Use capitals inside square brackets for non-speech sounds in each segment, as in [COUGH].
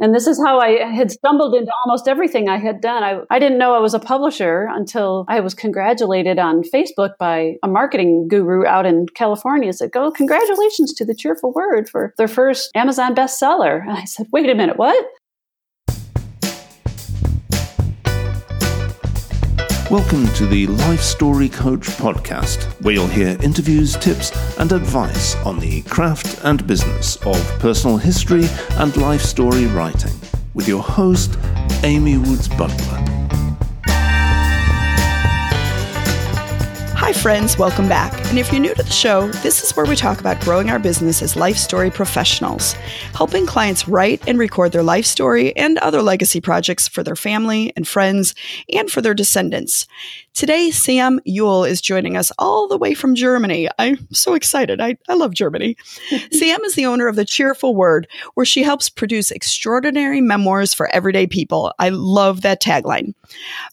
And this is how I had stumbled into almost everything I had done. I, I didn't know I was a publisher until I was congratulated on Facebook by a marketing guru out in California. Said, "Go, congratulations to the Cheerful Word for their first Amazon bestseller." And I said, "Wait a minute, what?" Welcome to the Life Story Coach podcast, where you'll hear interviews, tips, and advice on the craft and business of personal history and life story writing with your host, Amy Woods Butler. Hi, friends, welcome back. And if you're new to the show, this is where we talk about growing our business as life story professionals, helping clients write and record their life story and other legacy projects for their family and friends and for their descendants. Today, Sam Uhl is joining us all the way from Germany. I'm so excited. I, I love Germany. [LAUGHS] Sam is the owner of The Cheerful Word, where she helps produce extraordinary memoirs for everyday people. I love that tagline.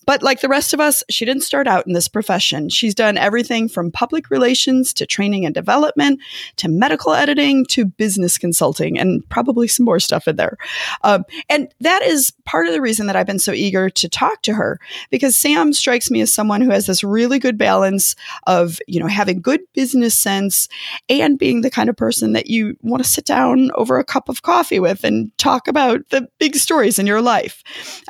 But like the rest of us, she didn't start out in this profession. She's done everything from public relations to training and development to medical editing to business consulting and probably some more stuff in there. Um, and that is part of the reason that I've been so eager to talk to her because Sam strikes me as someone someone who has this really good balance of, you know, having good business sense and being the kind of person that you want to sit down over a cup of coffee with and talk about the big stories in your life.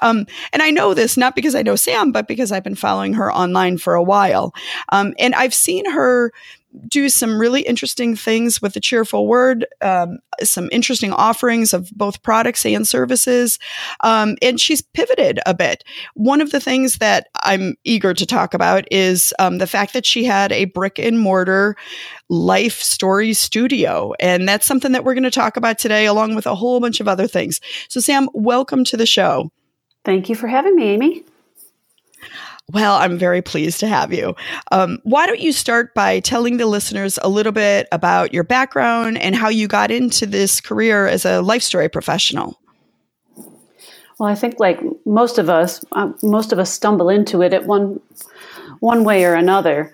Um, and I know this not because I know Sam, but because I've been following her online for a while. Um, and I've seen her do some really interesting things with the cheerful word um, some interesting offerings of both products and services. Um, and she's pivoted a bit. One of the things that i'm eager to talk about is um, the fact that she had a brick and mortar life story studio. And that's something that we're going to talk about today along with a whole bunch of other things. So sam welcome to the show. Thank you for having me amy well, I'm very pleased to have you. Um, why don't you start by telling the listeners a little bit about your background and how you got into this career as a life story professional? Well, I think like most of us, uh, most of us stumble into it at one one way or another.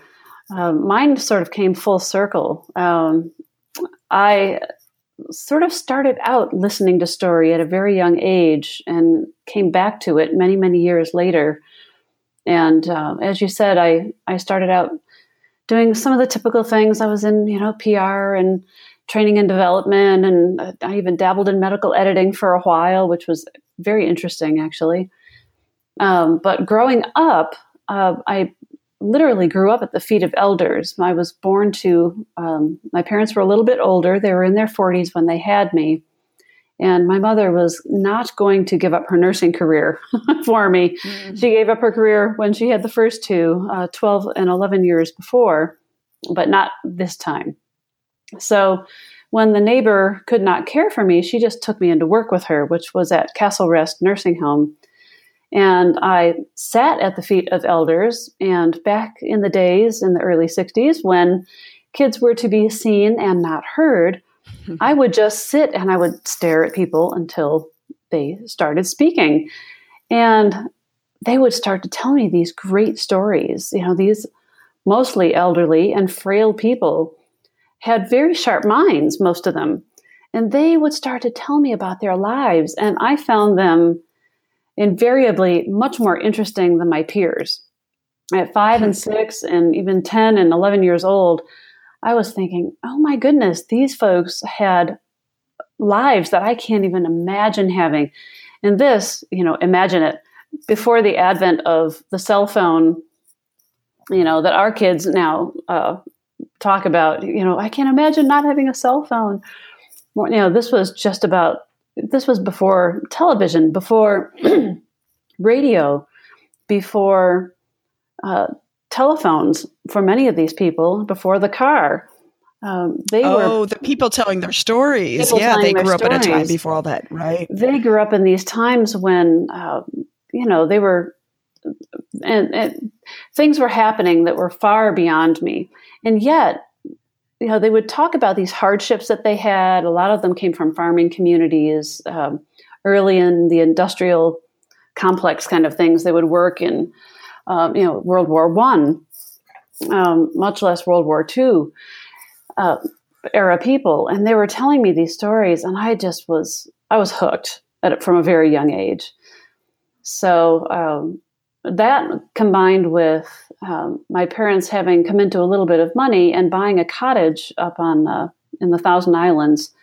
Uh, mine sort of came full circle. Um, I sort of started out listening to story at a very young age and came back to it many, many years later and uh, as you said, I, I started out doing some of the typical things. I was in, you know, PR and training and development, and I even dabbled in medical editing for a while, which was very interesting, actually. Um, but growing up, uh, I literally grew up at the feet of elders. I was born to, um, my parents were a little bit older. They were in their 40s when they had me. And my mother was not going to give up her nursing career [LAUGHS] for me. Mm-hmm. She gave up her career when she had the first two, uh, 12 and 11 years before, but not this time. So when the neighbor could not care for me, she just took me into work with her, which was at Castle Rest Nursing Home. And I sat at the feet of elders. And back in the days, in the early 60s, when kids were to be seen and not heard, I would just sit and I would stare at people until they started speaking. And they would start to tell me these great stories. You know, these mostly elderly and frail people had very sharp minds, most of them. And they would start to tell me about their lives. And I found them invariably much more interesting than my peers. At five and six, and even 10 and 11 years old, I was thinking, oh my goodness, these folks had lives that I can't even imagine having. And this, you know, imagine it before the advent of the cell phone, you know, that our kids now uh, talk about, you know, I can't imagine not having a cell phone. You know, this was just about, this was before television, before [CLEARS THROAT] radio, before uh, telephones for many of these people before the car. Um, they oh, were the people telling their stories. Yeah, they grew up stories. at a time before all that, right? They grew up in these times when, uh, you know, they were, and, and things were happening that were far beyond me, and yet you know, they would talk about these hardships that they had. A lot of them came from farming communities. Um, early in the industrial complex kind of things, they would work in um, you know, World War One, um, much less World War Two uh, era people, and they were telling me these stories, and I just was I was hooked. at, from a very young age. So um, that combined with um, my parents having come into a little bit of money and buying a cottage up on uh, in the Thousand Islands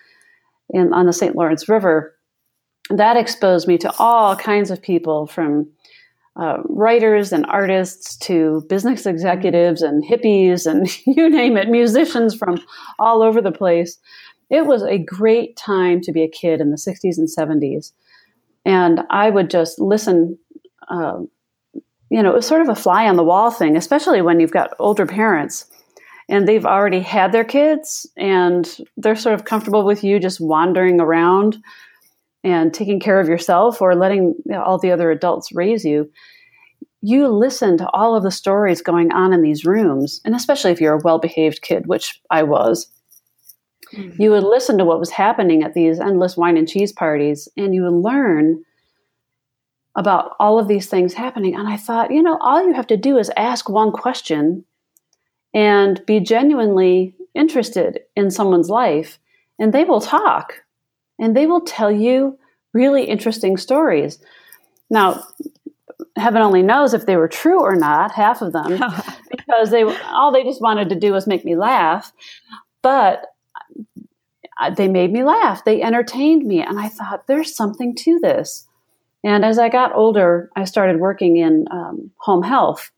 in, on the St. Lawrence River, that exposed me to all kinds of people from uh, writers and artists to business executives and hippies and [LAUGHS] you name it, musicians from all over the place. It was a great time to be a kid in the 60s and 70s. And I would just listen. Uh, you know, it was sort of a fly on the wall thing, especially when you've got older parents and they've already had their kids and they're sort of comfortable with you just wandering around and taking care of yourself or letting you know, all the other adults raise you, you listen to all of the stories going on in these rooms. And especially if you're a well behaved kid, which I was, mm-hmm. you would listen to what was happening at these endless wine and cheese parties and you would learn about all of these things happening. And I thought, you know, all you have to do is ask one question and be genuinely interested in someone's life, and they will talk and they will tell you really interesting stories. Now, heaven only knows if they were true or not, half of them, [LAUGHS] because they all they just wanted to do was make me laugh. But they made me laugh. They entertained me, and I thought there's something to this. And as I got older, I started working in um, home health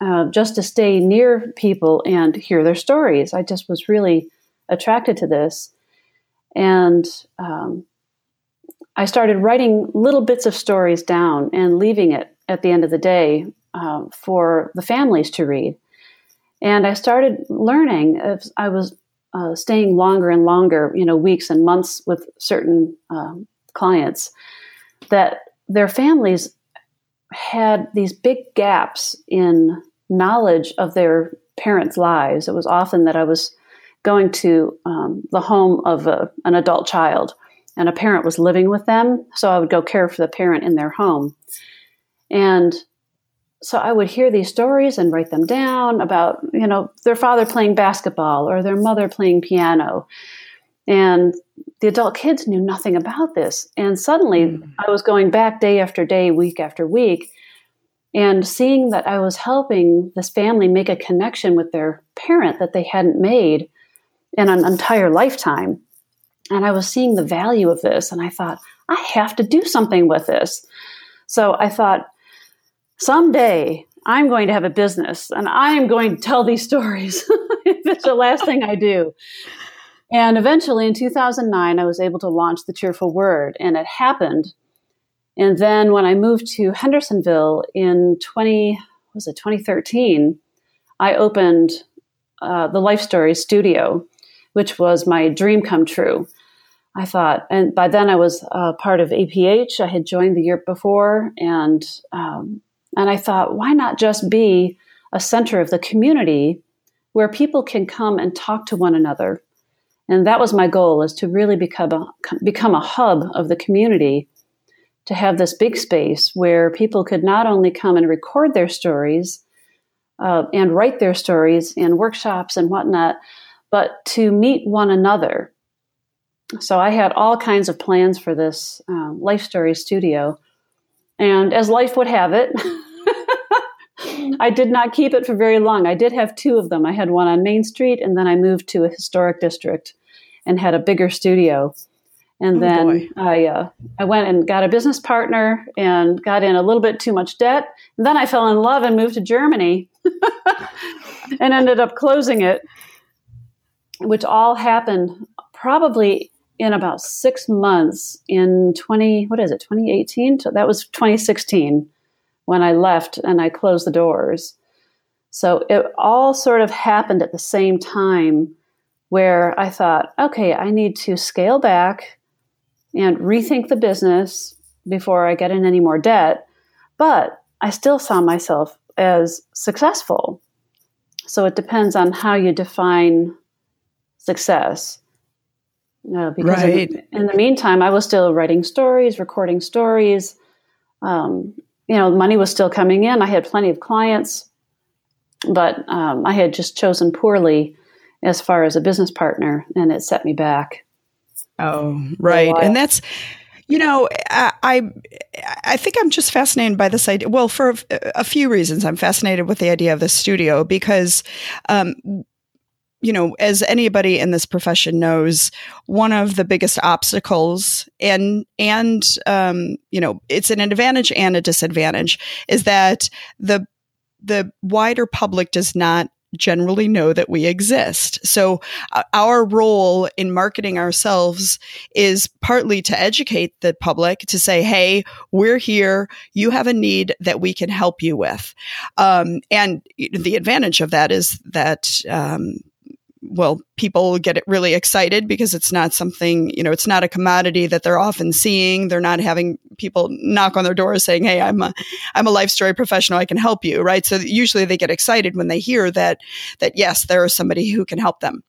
uh, just to stay near people and hear their stories. I just was really attracted to this. And um, I started writing little bits of stories down and leaving it at the end of the day um, for the families to read. And I started learning. As I was uh, staying longer and longer, you know, weeks and months with certain um, clients, that their families had these big gaps in knowledge of their parents' lives. It was often that I was going to um, the home of a, an adult child and a parent was living with them. So I would go care for the parent in their home. And so I would hear these stories and write them down about, you know, their father playing basketball or their mother playing piano. And the adult kids knew nothing about this. And suddenly mm-hmm. I was going back day after day, week after week, and seeing that I was helping this family make a connection with their parent that they hadn't made in an entire lifetime. And I was seeing the value of this, and I thought, I have to do something with this. So I thought, someday I'm going to have a business and I am going to tell these stories. [LAUGHS] it's the last thing I do. And eventually in 2009, I was able to launch The Cheerful Word, and it happened. And then when I moved to Hendersonville in 20, was it 2013, I opened uh, the Life Story Studio which was my dream come true. I thought, and by then I was uh, part of APH. I had joined the year before, and um, and I thought, why not just be a center of the community where people can come and talk to one another? And that was my goal: is to really become a become a hub of the community, to have this big space where people could not only come and record their stories uh, and write their stories in workshops and whatnot, but to meet one another. So I had all kinds of plans for this um, Life Story studio. And as life would have it, [LAUGHS] I did not keep it for very long. I did have two of them. I had one on Main Street, and then I moved to a historic district and had a bigger studio. And oh then boy. I uh, I went and got a business partner and got in a little bit too much debt. And then I fell in love and moved to Germany [LAUGHS] and ended up closing it which all happened probably in about six months in 20 what is it 2018 so that was 2016 when i left and i closed the doors. So it all sort of happened at the same time where i thought okay i need to scale back and rethink the business before i get in any more debt. But i still saw myself as successful. So it depends on how you define success. Because right. in, in, the meantime, I was still writing stories, recording stories. Um, you know, money was still coming in. I had plenty of clients, but um, I had just chosen poorly as far as a business partner, and it set me back. Oh, right. And that's You know, I, I think I'm just fascinated by this idea. Well, for a, a few reasons, I'm fascinated with the idea of the studio because, um, you know, as anybody in this profession knows, one of the biggest obstacles and and um, you know, it's an advantage and a disadvantage is that the the wider public does not generally know that we exist. So uh, our role in marketing ourselves is partly to educate the public to say, Hey, we're here. You have a need that we can help you with. Um, and the advantage of that is that, um, well, people get really excited because it's not something, you know, it's not a commodity that they're often seeing. They're not having people knock on their doors saying, Hey, I'm a, I'm a life story professional. I can help you. Right. So usually they get excited when they hear that, that yes, there is somebody who can help them.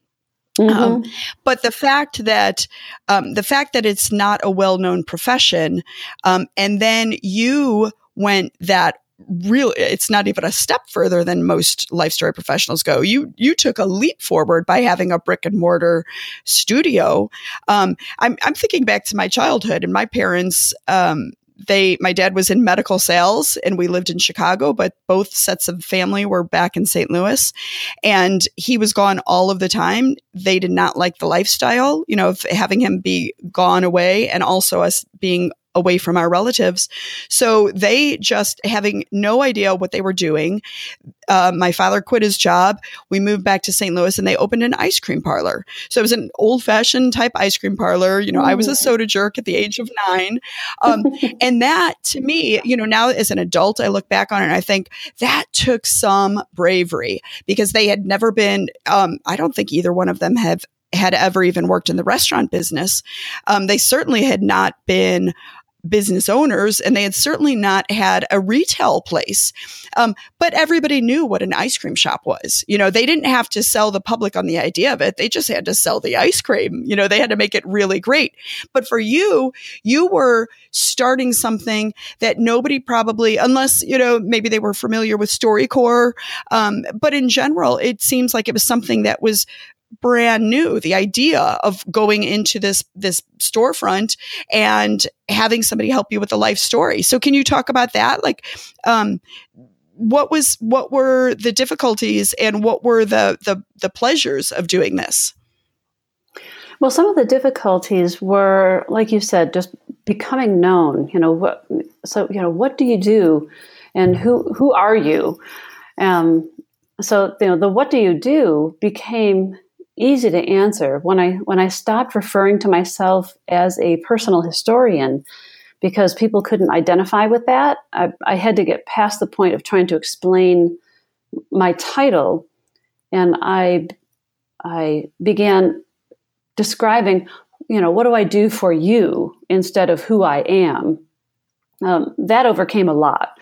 Mm-hmm. Um, but the fact that um, the fact that it's not a well-known profession, um, and then you went that really it's not even a step further than most life story professionals go. You you took a leap forward by having a brick and mortar studio. Um, I'm, I'm thinking back to my childhood and my parents um, they my dad was in medical sales and we lived in chicago but both sets of family were back in st louis. And he was gone all of the time. They did not like the lifestyle you know of having him be gone away and also us being away from our relatives. So they just having no idea what they were doing. Uh, my father quit his job. We moved back to St. Louis and they opened an ice cream parlor. So it was an old fashioned type ice cream parlor. You know, Ooh. I was a soda jerk at the age of nine. Um, [LAUGHS] and that to me, you know, now as an adult, I look back on it and I think that took some bravery because they had never been, um, I don't think either one of them have had ever even worked in the restaurant business. Um, they certainly had not been business owners, and they had certainly not had a retail place. Um, but everybody knew what an ice cream shop was. You know, they didn't have to sell the public on the idea of it. They just had to sell the ice cream. You know, they had to make it really great. But for you, you were starting something that nobody probably, unless, you know, maybe they were familiar with StoryCorps. Um, but in general, it seems like it was something that was brand new the idea of going into this this storefront and having somebody help you with the life story. So can you talk about that? Like um what was what were the difficulties and what were the the, the pleasures of doing this? Well some of the difficulties were like you said just becoming known you know what so you know what do you do and who who are you? Um so you know the what do you do became easy to answer when I when I stopped referring to myself as a personal historian because people couldn't identify with that. I, I had to get past the point of trying to explain my title, and I I began describing, you know, what do I do for you instead of who I am. Um, that overcame a lot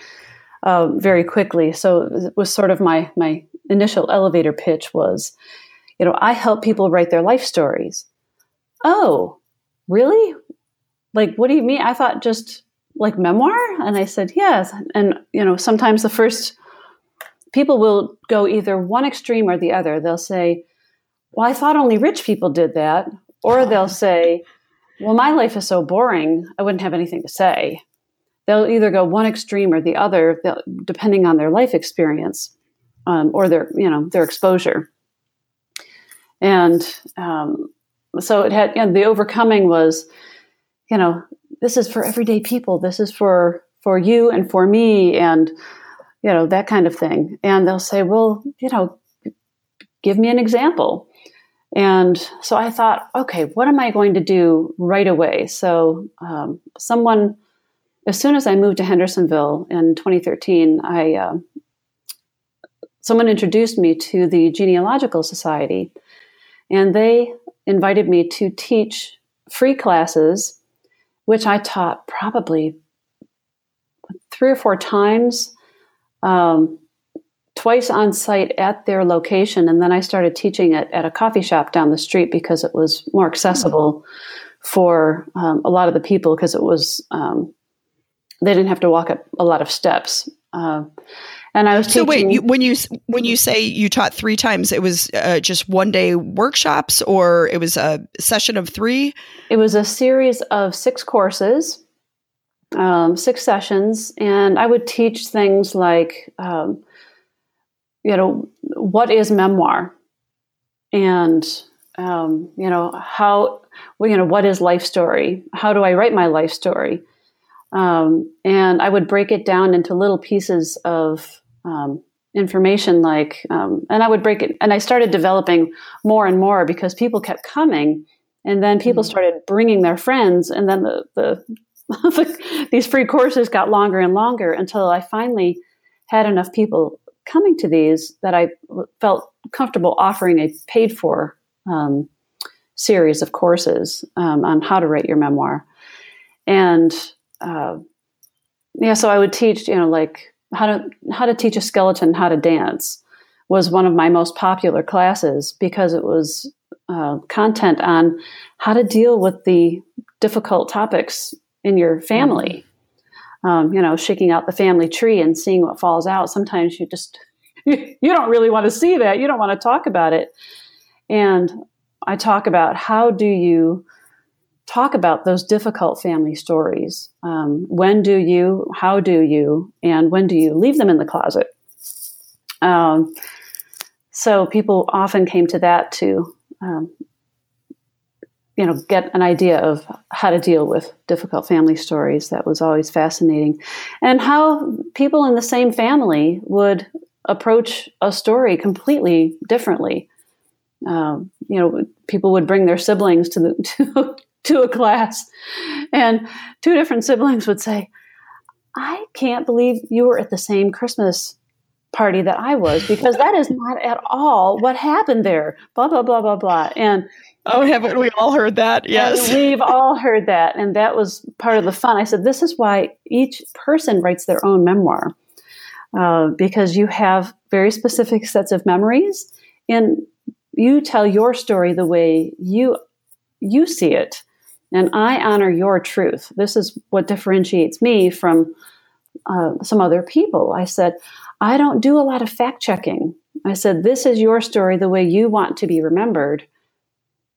uh, very quickly. So it was sort of my my initial elevator pitch was you know, I help people write their life stories. Oh, really? Like, what do you mean? I thought just like memoir. And I said, yes. And, you know, sometimes the first people will go either one extreme or the other. They'll say, well, I thought only rich people did that. Or [LAUGHS] they'll say, well, my life is so boring, I wouldn't have anything to say. They'll either go one extreme or the other, depending on their life experience um, or their, you know, their exposure and um, so it had you know, the overcoming was you know this is for everyday people. This is for for you and for me and you know that kind of thing. And they'll say well you know give me an example. And so i thought okay what am i going to do right away? So um, someone as soon as i moved to hendersonville in 2013 i uh, someone introduced me to the genealogical society and they invited me to teach free classes, which I taught probably three or four times, um, twice on site at their location. And then I started teaching it at a coffee shop down the street because it was more accessible for um, a lot of the people because it was, um, they didn't have to walk up a lot of steps. Uh, And I was teaching. so wait you, when you when you say you taught three times, it was uh, just one day workshops, or it was a session of three. It was a series of six courses, um, six sessions, and I would teach things like, um, you know, what is memoir, and um, you know how, well, you know, what is life story? How do I write my life story? Um, and I would break it down into little pieces of um, information, like, um, and I would break it, and I started developing more and more because people kept coming, and then people mm-hmm. started bringing their friends, and then the, [LAUGHS] the these free courses got longer and longer until I finally had enough people coming to these that I felt comfortable offering a paid for um, series of courses um, on how to write your memoir. And uh, yeah, so I would teach, you know, like how to how to teach a skeleton how to dance was one of my most popular classes because it was uh, content on how to deal with the difficult topics in your family. Um, you know, shaking out the family tree and seeing what falls out. Sometimes you just [LAUGHS] you don't really want to see that. You don't want to talk about it. And I talk about how do you talk about those difficult family stories. Um, when do you, how do you, and when do you leave them in the closet? Um, so people often came to that to, um, you know, get an idea of how to deal with difficult family stories. That was always fascinating, and how people in the same family would approach a story completely differently. Um, you know, people would bring their siblings to the [LAUGHS] to, to a class, and two different siblings would say, I can't believe you were at the same Christmas party that I was because that is not at all what happened there. Blah, blah, blah, blah, blah. And Oh, haven't we all heard that? Yes. we've all heard that. And that was part of the fun. I said, this is why each person writes their own memoir uh, because you have very specific sets of memories and you tell your story the way you you see it and I honor your truth. This is what differentiates me from uh, some other people. I said, I don't do a lot of fact checking. I said, This is your story the way you want to be remembered.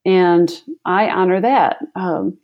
And I honor that. Um,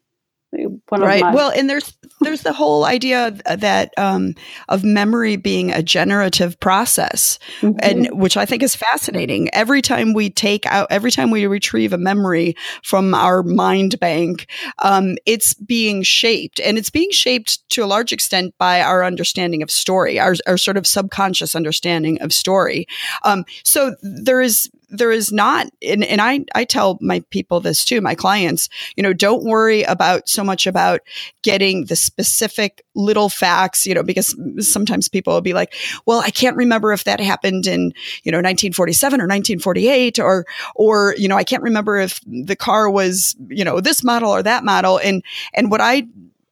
right. Well, and there's there's the whole idea that um, of memory being a generative process, mm-hmm. and which I think is fascinating. Every time we take out, every time we retrieve a memory from our mind bank, um, it's being shaped, and it's being shaped to a large extent by our understanding of story, our, our sort of subconscious understanding of story. Um, so there is there is not, and, and I, I tell my people this too, my clients, you know, don't worry about so much about getting the specific little facts, you know, because sometimes people will be like, well, I can't remember if that happened in, you know, 1947 or 1948 or, or, you know, I can't remember if the car was, you know, this model or that model. And, and what I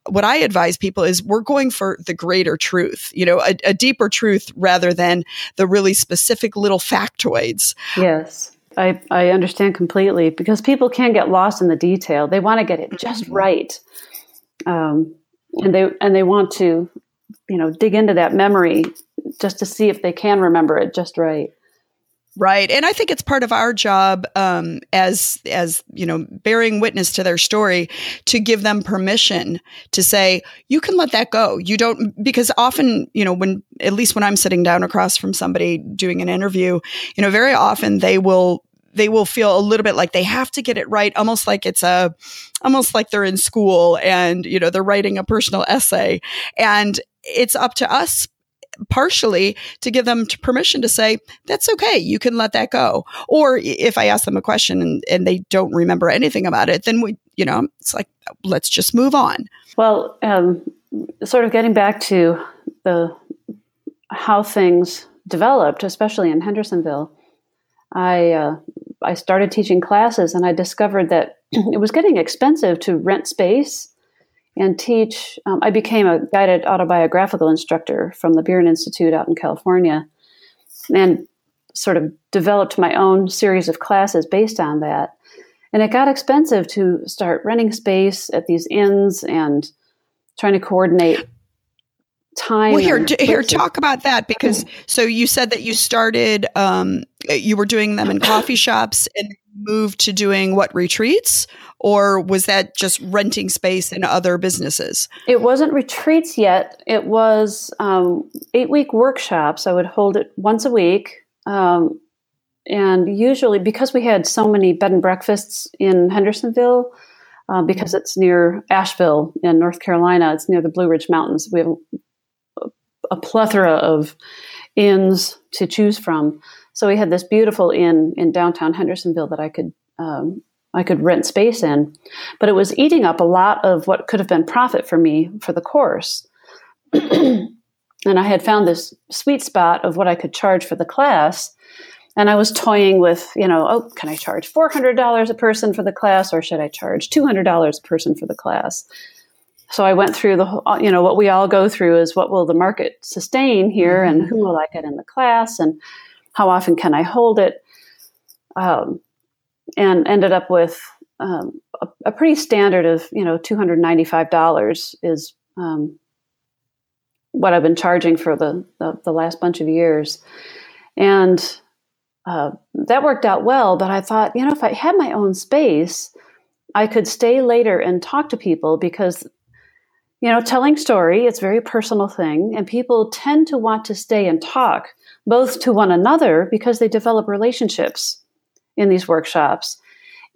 what I advise people is we're going for the greater truth, you know, a, a deeper truth rather than the really specific little factoids. Yes. I, I understand completely because people can get lost in the detail. They want to get it just mm-hmm. right. Um, and they and they want to, you know, dig into that memory just to see if they can remember it just right. Right. And I think it's part of our job um, as as you know bearing witness to their story to give them permission to say you can let that go. You don't because often you know when at least when I'm sitting down across from somebody doing an interview, you know very often they will they will feel a little bit like they have to get it right almost like it's a almost like they're in school and you know they're writing a personal essay and it's up to us partially to give them permission to say, that's okay. You can let that go. Or if I ask them a question and, and they don't remember anything about it, then we, you know, it's like, let's just move on. Well, um, sort of getting back to the, how things developed, especially in Hendersonville, I, uh, I started teaching classes and I discovered that [CLEARS THROAT] it was getting expensive to rent space and teach. Um, I became a guided autobiographical instructor from the Birren Institute out in California and sort of developed my own series of classes based on that. And it got expensive to start renting space at these inns and trying to coordinate time. Well, here, here, talk about that because so you said that you started, um, you were doing them in coffee shops and moved to doing what retreats, or was that just renting space in other businesses? It wasn't retreats yet. It was um, eight week workshops. I would hold it once a week. Um, and usually, because we had so many bed and breakfasts in Hendersonville, uh, because it's near Asheville in North Carolina, it's near the Blue Ridge Mountains. We have a, plethora of inns to choose from. So we had this beautiful inn in downtown Hendersonville that I could um, I could rent space in, but it was eating up a lot of what could have been profit for me for the course. [CLEARS THROAT] and I had found this sweet spot of what I could charge for the class. And I was toying with, you know, oh, can I charge $400 a person for the class or should I charge $200 a person for the class? So I went through the, you know, what we all go through is what will the market sustain here and who will I get in the class and how often can I hold it? Um, and ended up with um, a, a pretty standard of, you know, $295 is um, what I've been charging for the, the, the last bunch of years. And uh, that worked out well, but I thought, you know, if I had my own space, I could stay later and talk to people because, you know, telling story, it's a very personal thing, and people tend to want to stay and talk both to one another because they develop relationships in these workshops.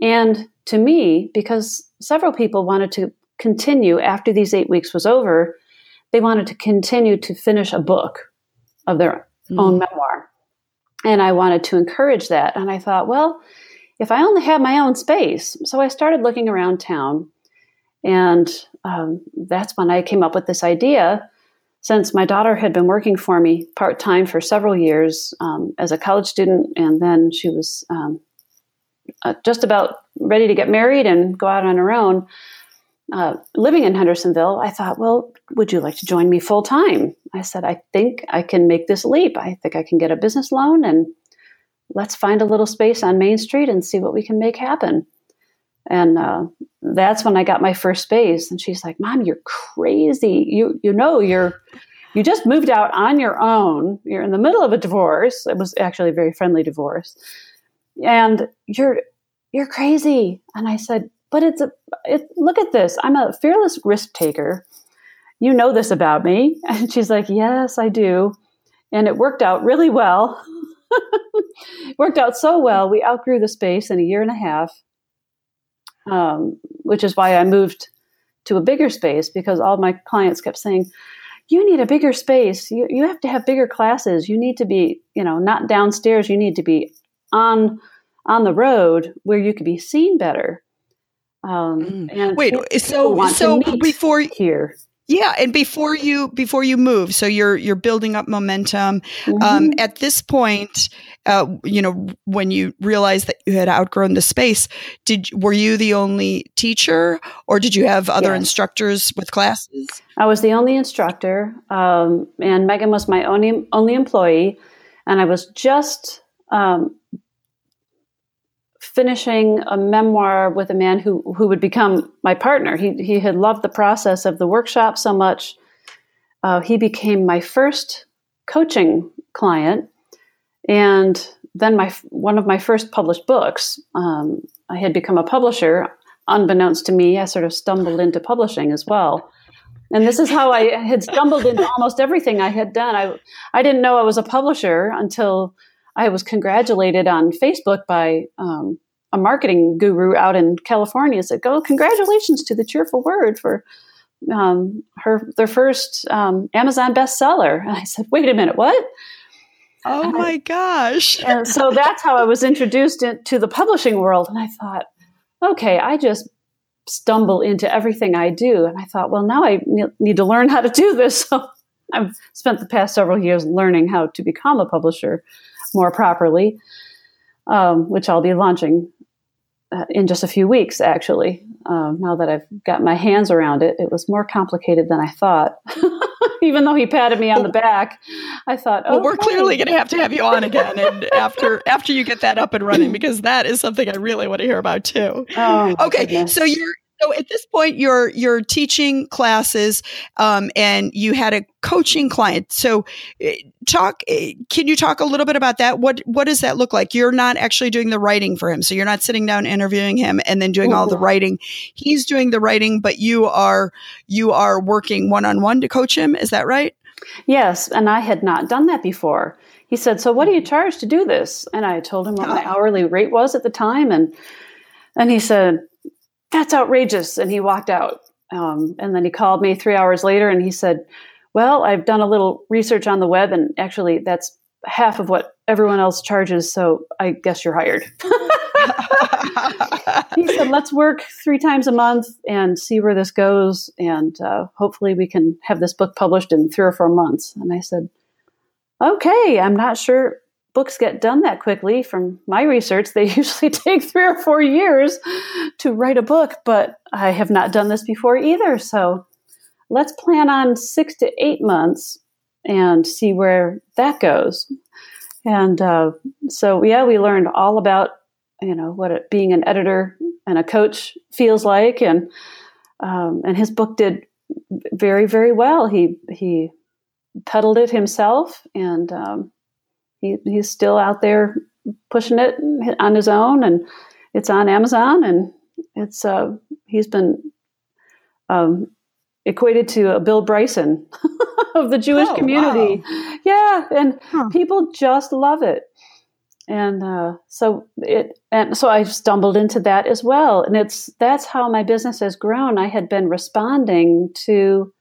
And to me, because several people wanted to continue after these eight weeks was over, they wanted to continue to finish a book of their mm-hmm. own memoir. And I wanted to encourage that. And I thought, well, if I only had my own space. So I started looking around town. And um, that's when I came up with this idea. Since my daughter had been working for me part time for several years um, as a college student, and then she was um, uh, just about ready to get married and go out on her own, uh, living in Hendersonville, I thought, well, would you like to join me full time? I said, I think I can make this leap. I think I can get a business loan and let's find a little space on Main Street and see what we can make happen. And uh, that's when I got my first space. And she's like, Mom, you're crazy. You you know you're you just moved out on your own. You're in the middle of a divorce. It was actually a very friendly divorce. And you're you're crazy. And I said, but it's a it, look at this. I'm a fearless risk taker. You know this about me. [LAUGHS] And she's like, Yes, I do. And it worked out really well. [LAUGHS] worked out so well. We outgrew the space in a year and a half, um, which is why I moved to a bigger space because all my clients kept saying, "You need a bigger space. You you have to have bigger classes. You need to be, you know, not downstairs. You need to be on on the road where you could be seen better." Um, and Wait, so so before here, yeah, and before you before you move, so you're you're building up momentum. Um, Mhm. at this point, uh, you know, when you realized that you had outgrown the space, did were you the only teacher, or did you have other Yes. instructors with classes? I was the only instructor, um, and Megan was my only only employee, and I was just um, finishing a memoir with a man who who would become my partner. He he had loved the process of the workshop so much. Uh, he became my first coaching client, and then my one of my first published books. Um, I had become a publisher, unbeknownst to me. I sort of stumbled into publishing as well. And this is how I had stumbled into almost everything I had done. I, I didn't know I was a publisher until I was congratulated on Facebook by um, a marketing guru out in California. Said, "Go, congratulations to the Cheerful Word for um, her their first um, Amazon bestseller." And I said, "Wait a minute, what?" Oh my gosh! [LAUGHS] and so that's how I was introduced in, to the publishing world. And I thought, okay, I just stumble into everything I do. And I thought, well, now I ne- need to learn how to do this. [LAUGHS] So I've spent the past several years learning how to become a publisher more properly, um, which I'll be launching uh, in just a few weeks, actually. Um, now that I've got my hands around it, it was more complicated than I thought. [LAUGHS] Even though he patted me on the back, I thought, oh, Well, we're clearly going to have to have you on again, and after after you get that up and running, because that is something I really want to hear about too. Oh, Okay, goodness. so you're So at this point, you're you're teaching classes, um, and you had a coaching client. So, eh, talk. Eh, can you talk a little bit about that? What what does that look like? You're not actually doing the writing for him, so you're not sitting down interviewing him and then doing all the writing. He's doing the writing, but you are you are working one on one to coach him. Is that right? Yes, and I had not done that before. He said, "So what do you charge to do this?" And I told him what my hourly rate was at the time, and and he said, that's outrageous. And he walked out. Um, and then he called me three hours later and he said, Well, I've done a little research on the web, and actually, that's half of what everyone else charges. So I guess you're hired. [LAUGHS] he said, Let's work three times a month and see where this goes. And uh, hopefully, we can have this book published in three or four months. And I said, Okay, I'm not sure books get done that quickly. From my research, they [LAUGHS] usually take three or four years to write a book, but I have not done this before either. So let's plan on six to eight months and see where that goes. And uh, so, yeah, we learned all about you know what it, being an editor and a coach feels like, and um, and his book did very very well. He he peddled it himself, and um, he, he's still out there pushing it on his own, and it's on Amazon, and it's uh, he's been um, equated to a Bill Bryson [LAUGHS] of the Jewish oh, community. Wow. Yeah, and huh. people just love it. And uh, so it, and so I stumbled into that as well, and it's that's how my business has grown. I had been responding to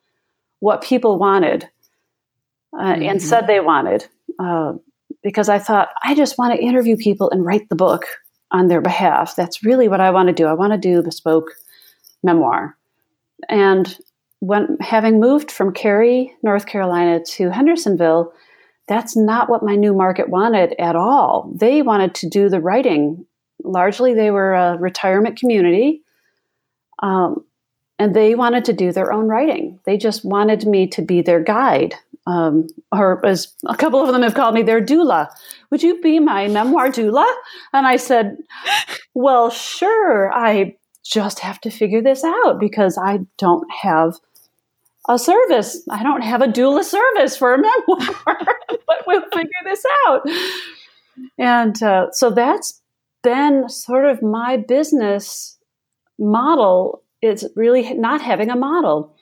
what people wanted uh, mm-hmm. and said they wanted. Uh, because I thought, I just want to interview people and write the book on their behalf. That's really what I want to do. I want to do bespoke memoir. And when having moved from Cary, North Carolina to Hendersonville, that's not what my new market wanted at all. They wanted to do the writing. Largely, they were a retirement community. Um, and they wanted to do their own writing. They just wanted me to be their guide um, or as a couple of them have called me their doula. Would you be my memoir doula? And I said, well, sure. I just have to figure this out because I don't have a service. I don't have a doula service for a [LAUGHS] memoir, but we'll figure this out. And uh, so that's been sort of my business model. It's really not having a model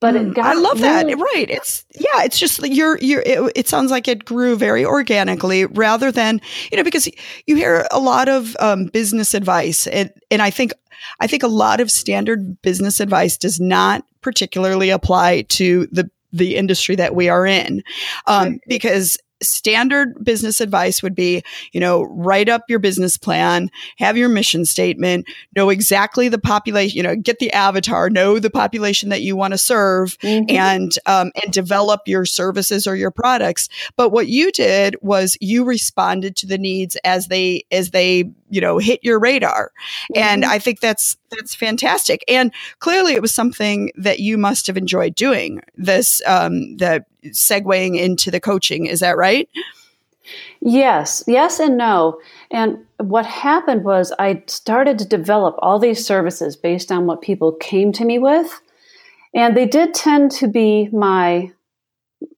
but it mm, got I love that. Right. It's yeah, it's just you're you're it, it, sounds like it grew very organically rather than, you know, because you hear a lot of um, business advice and and I think I think a lot of standard business advice does not particularly apply to the the industry that we are in um, because standard business advice would be, you know, write up your business plan, have your mission statement, know exactly the population, you know, get the avatar, know the population that you want to serve, mm-hmm. and um, and develop your services or your products. But what you did was you responded to the needs as they as they you know hit your radar, mm-hmm. and I think that's that's fantastic. And clearly, it was something that you must have enjoyed doing. This um, the segueing into the coaching. Is that right? Yes, yes, and no. And what happened was I started to develop all these services based on what people came to me with. And they did tend to be my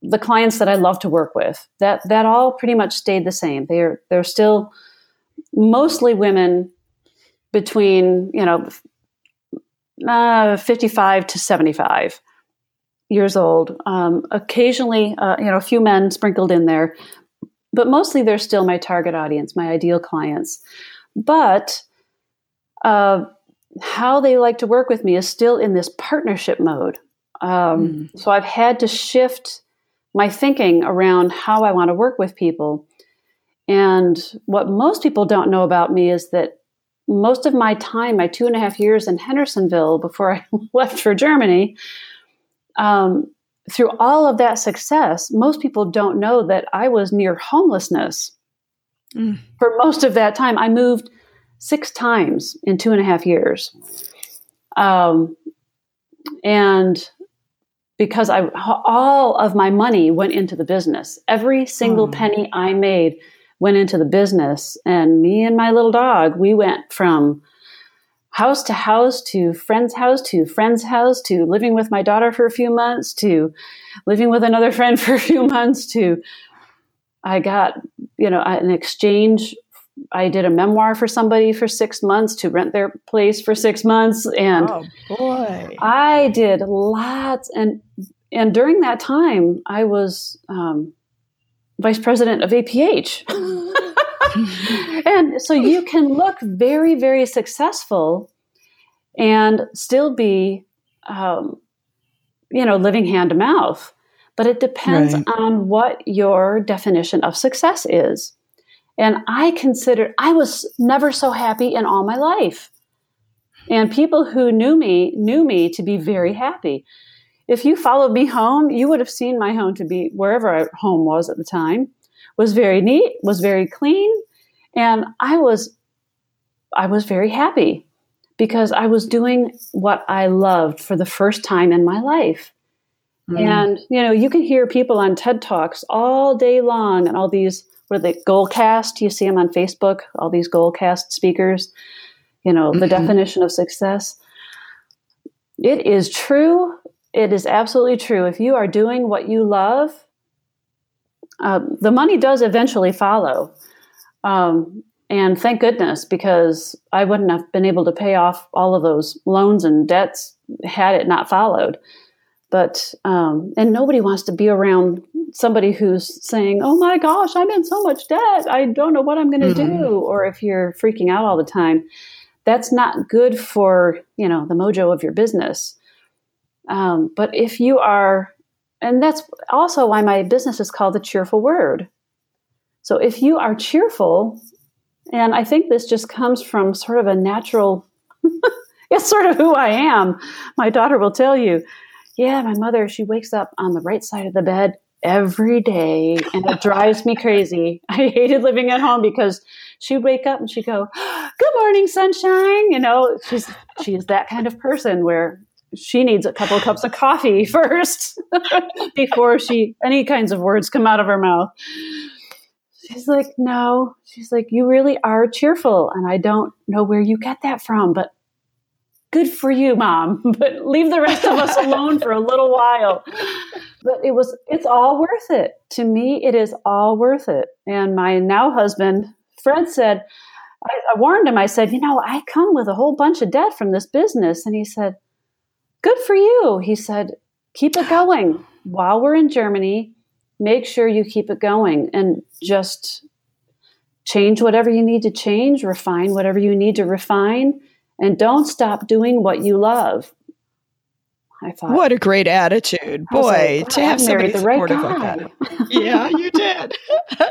the clients that I love to work with. That that all pretty much stayed the same. They're they're still mostly women between, you know, uh, 55 to 75 years old. Um, occasionally, uh, you know, a few men sprinkled in there, but mostly they're still my target audience, my ideal clients. But uh, how they like to work with me is still in this partnership mode. Um, mm. So I've had to shift my thinking around how I want to work with people. And what most people don't know about me is that most of my time, my two and a half years in Hendersonville before I [LAUGHS] left for Germany, um, through all of that success, most people don't know that I was near homelessness mm. for most of that time. I moved six times in two and a half years. Um, and because I all of my money went into the business. Every single mm. penny I made went into the business and me and my little dog, we went from house to house to friend's house to friend's house to living with my daughter for a few months to living with another [LAUGHS] friend for a few months to I got, you know, an exchange. I did a memoir for somebody for six months to rent their place for six months. And oh, boy. I did lots. And, and during that time, I was um, vice president of APH. [LAUGHS] and so you can look very, very successful and still be, um, you know, living hand to mouth. But it depends right. on what your definition of success is. And I considered, I was never so happy in all my life. And people who knew me knew me to be very happy. If you followed me home, you would have seen my home to be wherever home was at the time was very neat, was very clean, and I was I was very happy because I was doing what I loved for the first time in my life. Mm. And you know, you can hear people on TED Talks all day long and all these what are they goalcast, you see them on Facebook, all these goalcast speakers, you know, mm-hmm. the definition of success. It is true. It is absolutely true. If you are doing what you love, uh, the money does eventually follow. Um, and thank goodness, because I wouldn't have been able to pay off all of those loans and debts had it not followed. But, um, and nobody wants to be around somebody who's saying, oh my gosh, I'm in so much debt. I don't know what I'm going to mm-hmm. do. Or if you're freaking out all the time, that's not good for, you know, the mojo of your business. Um, but if you are and that's also why my business is called the cheerful word. So if you are cheerful, and I think this just comes from sort of a natural, [LAUGHS] it's sort of who I am. My daughter will tell you, yeah, my mother, she wakes up on the right side of the bed every day and it drives me crazy. [LAUGHS] I hated living at home because she'd wake up and she'd go, Good morning, sunshine. You know, she's she's that kind of person where she needs a couple of cups of coffee [LAUGHS] first [LAUGHS] before she any kinds of words come out of her mouth. She's like, no. She's like, you really are cheerful, and I don't know where you get that from, but good for you, mom. [LAUGHS] But leave the rest of us alone for a little while. But it was, it's all worth it. To me, it is all worth it. And my now husband, Fred, said, I, I warned him. I said, you know, I come with a whole bunch of debt from this business, and he said Good for you. He said, Keep it going. While we're in Germany, make sure you keep it going and just change whatever you need to change, refine whatever you need to refine, and don't stop doing what you love. I thought, what a great attitude, boy, like, to have somebody the right like that. [LAUGHS] yeah, you did.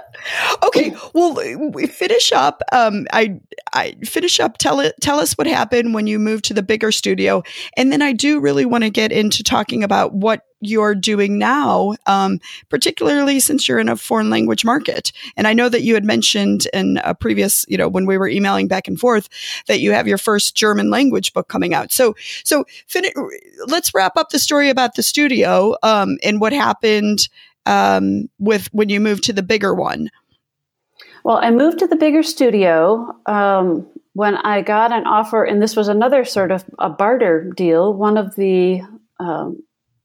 [LAUGHS] okay, well, we finish up. Um, I, I finish up. Tell it. Tell us what happened when you moved to the bigger studio, and then I do really want to get into talking about what you're doing now, um, particularly since you're in a foreign language market. And I know that you had mentioned in a previous, you know, when we were emailing back and forth, that you have your first German language book coming out. So, so fin- let's wrap up the story about the studio um, and what happened um, with when you moved to the bigger one. Well, I moved to the bigger studio um, when I got an offer, and this was another sort of a barter deal. One of the um,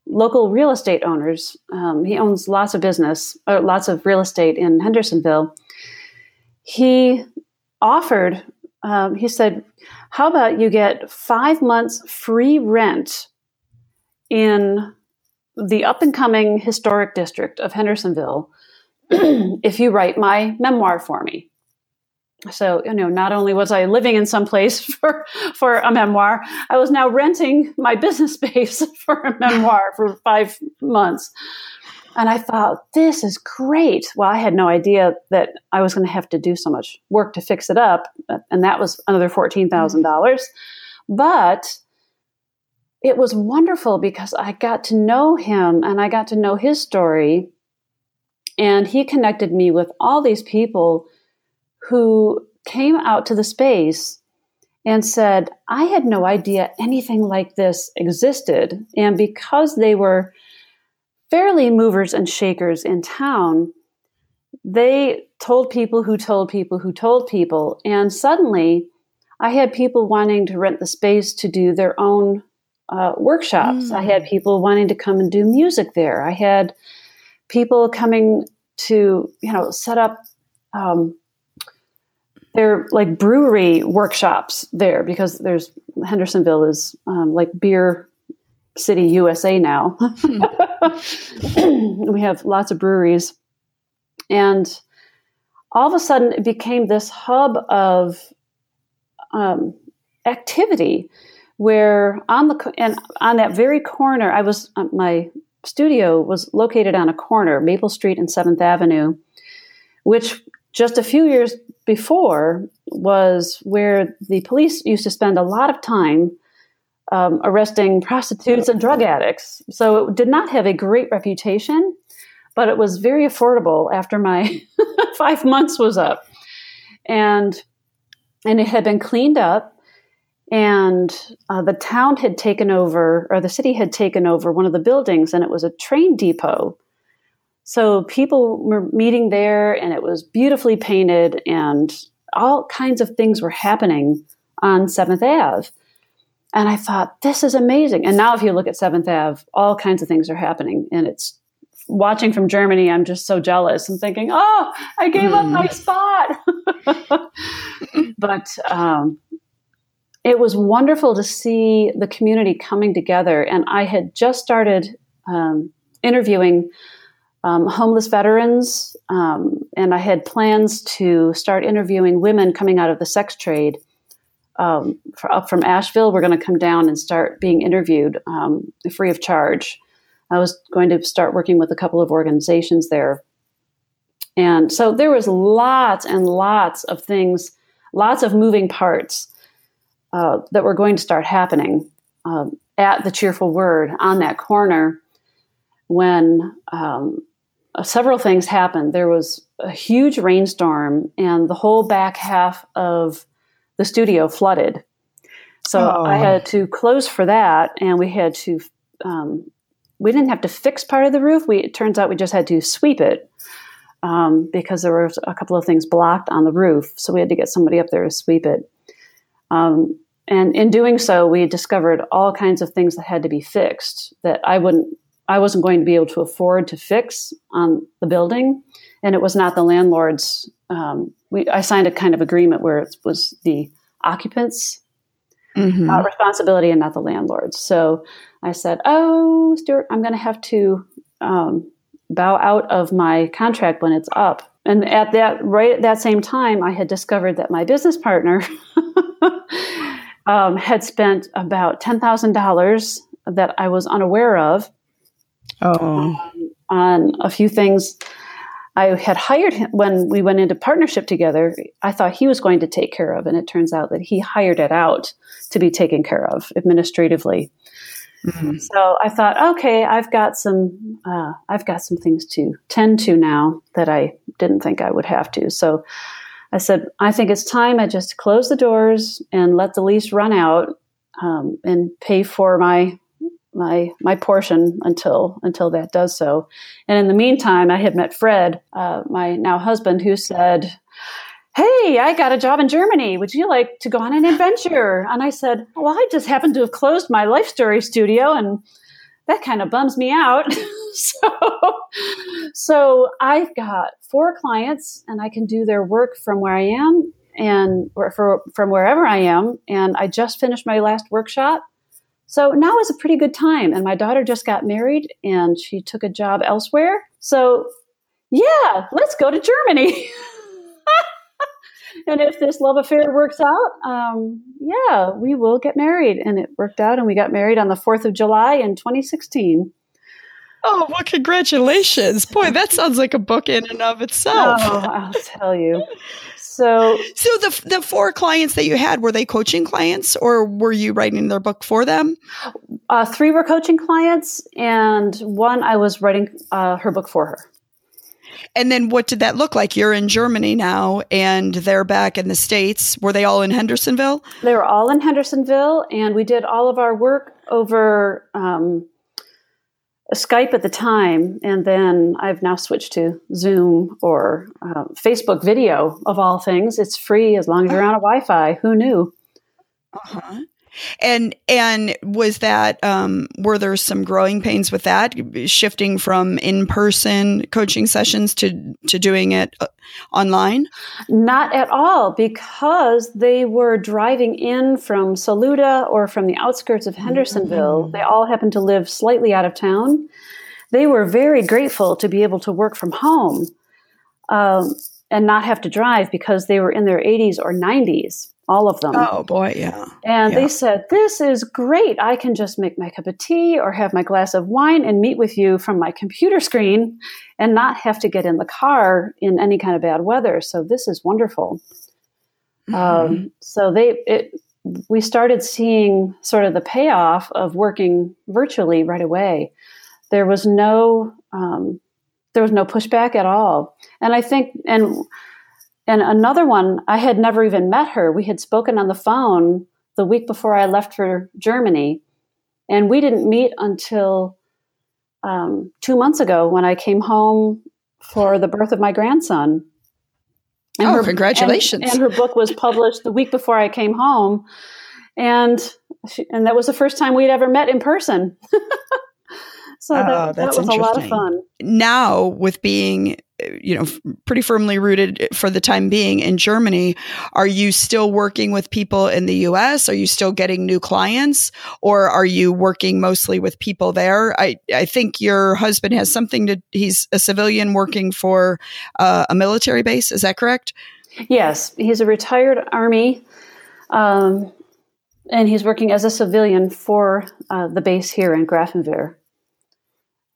local real estate owners. Um, he owns lots of business, or lots of real estate in Hendersonville. He offered, um, he said, How about you get five months free rent in the up and coming historic district of Hendersonville [CLEARS THROAT] if you write my memoir for me? So you know not only was i living in some place [LAUGHS] for for a memoir i was now renting my [LAUGHS] business space for a memoir for five months. And i thought this is great. Well i had no idea that i was going to have to do so much work to fix it up and that was another $14000 mm-hmm. but it was wonderful because i got to know him and i got to know his story. And he connected me with all these people who came out to the space and said, I had no idea anything like this existed. And because they were fairly movers and shakers in town, they told people who told people who told people. And suddenly I had people wanting to rent the space to do their own uh, workshops. Mm. I had people wanting to come and do music there. I had people coming to, you know, set up um, their like brewery workshops there because there's Hendersonville is um, like beer city USA now. [LAUGHS] we have lots of breweries. And all of a sudden, it became this hub of um, activity where on the and on that very corner, I was uh, my studio was located on a corner, Maple Street and Seventh Avenue, which just a few years before was where the police used to spend a lot of time um, arresting prostitutes and drug addicts. So it did not have a great reputation, but it was very affordable after my [LAUGHS] five months was up. And and it had been cleaned up and uh, the town had taken over or the city had taken over one of the buildings and it was a train depot so people were meeting there and it was beautifully painted and all kinds of things were happening on 7th ave and i thought this is amazing and now if you look at 7th ave all kinds of things are happening and it's watching from germany i'm just so jealous and thinking oh i gave mm. up my hmm. spot [LAUGHS] but um, it was wonderful to see the community coming together. And I had just started um, interviewing um, homeless veterans, um, and I had plans to start interviewing women coming out of the sex trade. Um, for, up from Asheville, we're going to come down and start being interviewed um, free of charge. I was going to start working with a couple of organizations there. And so there was lots and lots of things, lots of moving parts uh, that were going to start happening uh, at the Cheerful Word on that corner when um, uh, several things happened. There was a huge rainstorm, and the whole back half of the studio flooded. So oh. I had to close for that, and we had to. Um, we didn't have to fix part of the roof. We it turns out we just had to sweep it um, because there were a couple of things blocked on the roof. So we had to get somebody up there to sweep it. Um, and in doing so, we discovered all kinds of things that had to be fixed that I wouldn't, I wasn't going to be able to afford to fix on the building, and it was not the landlord's. Um, we, I signed a kind of agreement where it was the occupants' mm-hmm. uh, responsibility and not the landlord's. So I said, "Oh, Stuart, I'm going to have to um, bow out of my contract when it's up." And at that right at that same time, I had discovered that my business partner [LAUGHS] um, had spent about $10,000 that I was unaware of oh. um, on a few things. I had hired him when we went into partnership together. I thought he was going to take care of, and it turns out that he hired it out to be taken care of administratively. Mm-hmm. So I thought, okay, I've got some, uh, I've got some things to tend to now that I didn't think I would have to. So I said, I think it's time I just close the doors and let the lease run out um, and pay for my my my portion until until that does so. And in the meantime, I had met Fred, uh, my now husband, who said, "Hey, I got a job in Germany. Would you like to go on an adventure?" And I said, "Well, I just happened to have closed my life story studio and." that kind of bums me out. [LAUGHS] so, so I've got four clients and I can do their work from where I am and or for, from wherever I am. And I just finished my last workshop. So now is a pretty good time. And my daughter just got married and she took a job elsewhere. So yeah, let's go to Germany. [LAUGHS] and if this love affair works out, um, yeah, we will get married. And it worked out, and we got married on the 4th of July in 2016. Oh, well, congratulations. Boy, that sounds like a book in and of itself. Oh, I'll tell you. [LAUGHS] So, so the the four clients that you had were they coaching clients, or were you writing their book for them? Uh, three were coaching clients, and one I was writing uh, her book for her. And then what did that look like? You're in Germany now and they're back in the States. Were they all in Hendersonville? They were all in Hendersonville, and we did all of our work over um, Skype at the time. And then I've now switched to Zoom or uh, Facebook video of all things. It's free as long as you're on a Wi Fi. Who knew? Uh-huh. And and was that um, were there some growing pains with that shifting from in person coaching sessions to to doing it uh, online? Not at all, because they were driving in from Saluda or from the outskirts of Hendersonville. Mm-hmm. They all happened to live slightly out of town. They were very grateful to be able to work from home um, and not have to drive because they were in their 80s or 90s all of them. Oh boy, yeah. And yeah. they said, "This is great. I can just make my cup of tea or have my glass of wine and meet with you from my computer screen and not have to get in the car in any kind of bad weather. So this is wonderful." Mm-hmm. Um, so they it, we started seeing sort of the payoff of working virtually right away. There was no um, there was no pushback at all, and I think and and another one, I had never even met her. We had spoken on the phone the week before I left for Germany. And we didn't meet until um, two months ago when I came home for the birth of my grandson. And oh, her, congratulations. And, and, her book was published the week before I came home. And, she, and that was the first time we'd ever met in person. [LAUGHS] so that, oh, that was a lot of fun. Now, with being you know pretty firmly rooted for the time being in Germany. Are you still working with people in the US are you still getting new clients? Or are you working mostly with people there? I I think your husband has something to he's a civilian working for uh, a military base. Is that correct? Yes. He's a retired army um, and he's working as a civilian for uh, the base here in Grafenwehr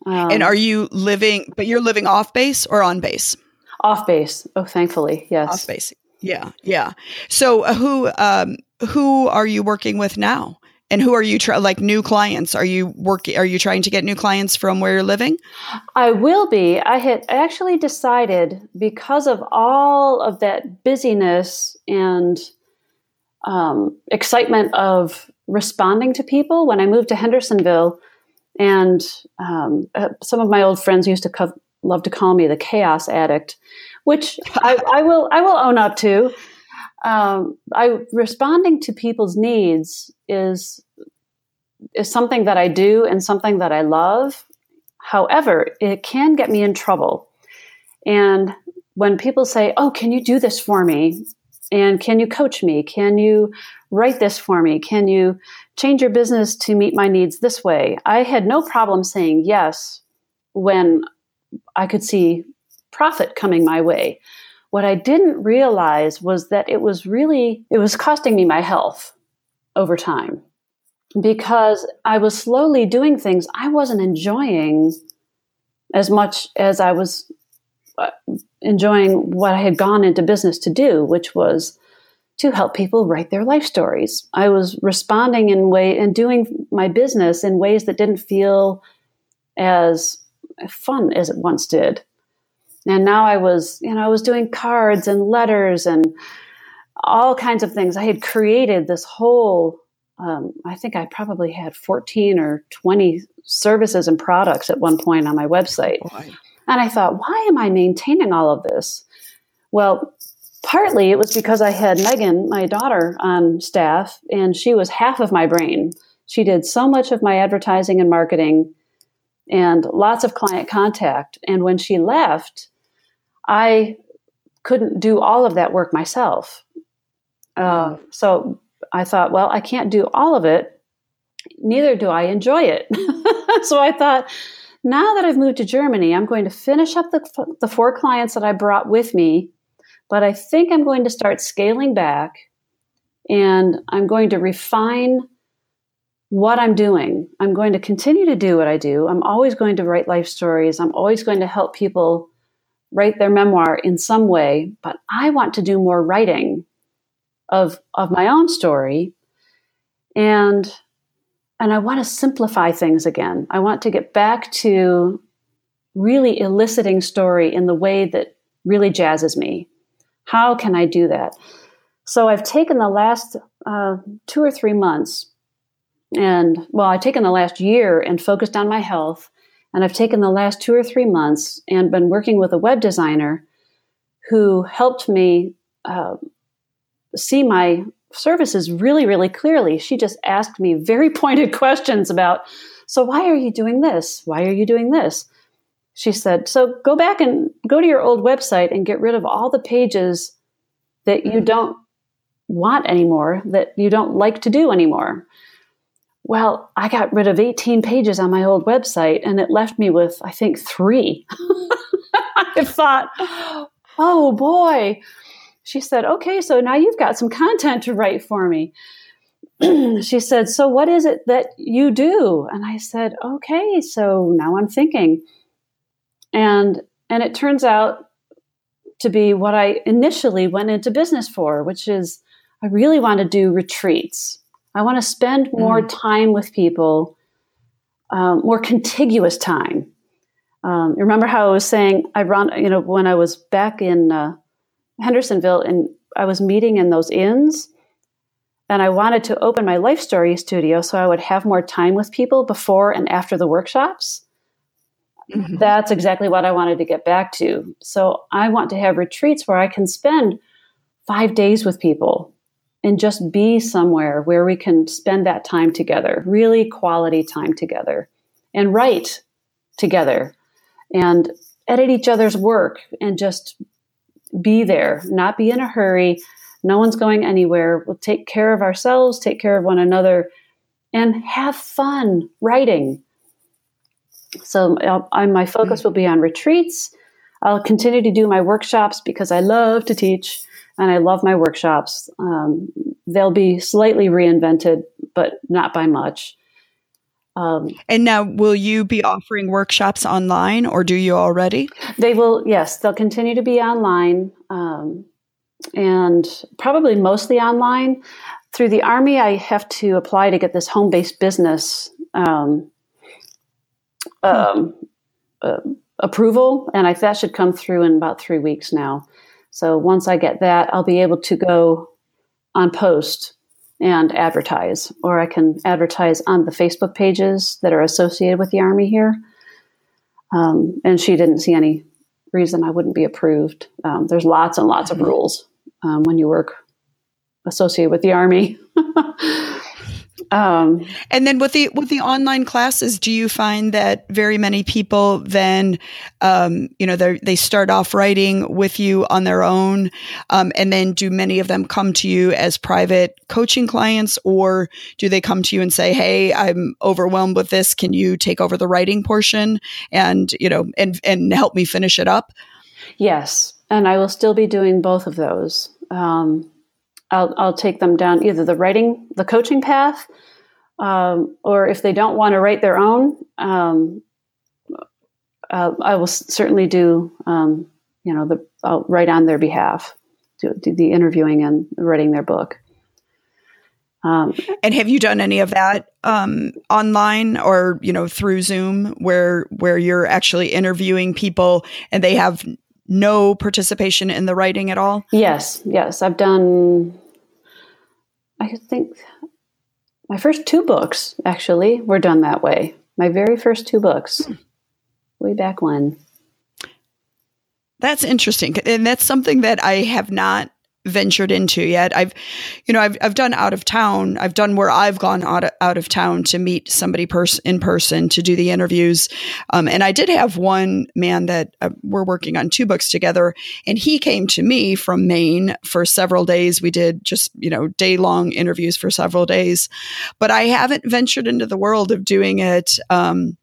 um, and are you living, but you're living off base or on base? Off base. Oh, thankfully, yes. Off base. Yeah, yeah. So uh, who um, who are you working with now? And who are you try- like new clients? Are you working? Are you trying to get new clients from where you're living? I will be. I had actually decided because of all of that busyness and um, excitement of responding to people when I moved to Hendersonville and um, uh, some of my old friends used to co- love to call me the chaos addict, which I, [LAUGHS] I will I will own up to. Um, I responding to people's needs is is something that I do and something that I love. However, it can get me in trouble. And when people say, "Oh, can you do this for me?" and "Can you coach me?" "Can you write this for me?" "Can you change your business to meet my needs this way. I had no problem saying yes when I could see profit coming my way. What I didn't realize was that it was really it was costing me my health over time because I was slowly doing things I wasn't enjoying as much as I was uh, enjoying what I had gone into business to do, which was to help people write their life stories. I was responding in way and doing my business in ways that didn't feel as fun as it once did. And now I was, you know, I was doing cards and letters and all kinds of things. I had created this whole, um, I think I probably had 14 or 20 services and products at one point on my website. And I thought, why am I maintaining all of this? Well, partly it was because I had Megan, my daughter, on staff, and she was half of my brain. She did so much of my advertising and marketing and lots of client contact. And when she left, I couldn't do all of that work myself. Uh, so I thought, well, I can't do all of it. Neither do I enjoy it. [LAUGHS] so I thought, now that I've moved to Germany, I'm going to finish up the, the four clients that I brought with me but I think I'm going to start scaling back and I'm going to refine what I'm doing. I'm going to continue to do what I do. I'm always going to write life stories. I'm always going to help people write their memoir in some way, but I want to do more writing of of my own story and and I want to simplify things again. I want to get back to really eliciting story in the way that really jazzes me. How can I do that? So I've taken the last uh, two or three months, and well, I've taken the last year and focused on my health. And I've taken the last two or three months and been working with a web designer who helped me uh, see my services really, really clearly. She just asked me very [LAUGHS] pointed questions about, so why are you doing this? Why are you doing this? She said, so go back and go to your old website and get rid of all the pages that you mm-hmm. don't want anymore, that you don't like to do anymore. Well, I got rid of 18 pages on my old website and it left me with, I think, three. [LAUGHS] I thought, oh boy. She said, okay, so now you've got some content to write for me. [CLEARS THROAT] she said, so what is it that you do? And I said, okay, so now I'm thinking. And and it turns out to be what I initially went into business for, which is I really want to do retreats. I want to spend more mm. time with people, um, more contiguous time. Um, remember how I was saying I run, you know, when I was back in uh, Hendersonville and I was meeting in those inns, and I wanted to open my life story studio so I would have more time with people before and after the workshops. Mm-hmm. That's exactly what I wanted to get back to. So I want to have retreats where I can spend five days with people and just be somewhere where we can spend that time together, really quality time together, and write together and edit each other's work and just be there, not be in a hurry. No one's going anywhere. We'll take care of ourselves, take care of one another, and have fun writing. So, I, my focus will be on retreats. I'll continue to do my workshops because I love to teach and I love my workshops. Um, they'll be slightly reinvented, but not by much. Um, and now, will you be offering workshops online, or do you already? They will. Yes, they'll continue to be online, um, and probably mostly online. Through the Army, I have to apply to get this home-based business um, hmm. uh, approval, and I, that should come through in about three weeks now. So once I get that, I'll be able to go on post and advertise, or I can advertise on the Facebook pages that are associated with the Army here. Um, and she didn't see any reason I wouldn't be approved. Um, there's lots and lots of mm-hmm. rules um, when you work associated with the Army. [LAUGHS] Um, and then with the with the online classes, do you find that very many people then, um, you know, they they start off writing with you on their own, um, and then do many of them come to you as private coaching clients, or do they come to you and say, "Hey, I'm overwhelmed with this. Can you take over the writing portion and you know and and help me finish it up?" Yes, and I will still be doing both of those. Um, I'll, I'll take them down either the writing, the coaching path, um, or if they don't want to write their own, um, uh, I will certainly do, um, you know, the, I'll write on their behalf, do, do the interviewing and writing their book. Um, and have you done any of that um, online or you know through Zoom, where where you're actually interviewing people and they have no participation in the writing at all? Yes, yes, I've done. I think my first two books actually were done that way. My very first two books, hmm. way back when. That's interesting, and that's something that I have not ventured into yet. I've, you know, I've, I've done out of town. I've done where I've gone out of, out of town to meet somebody pers- in person to do the interviews. Um, and I did have one man that uh, we're working on two books together, and he came to me from Maine for several days. We did just, you know, day long interviews for several days, but I haven't ventured into the world of doing it. Um,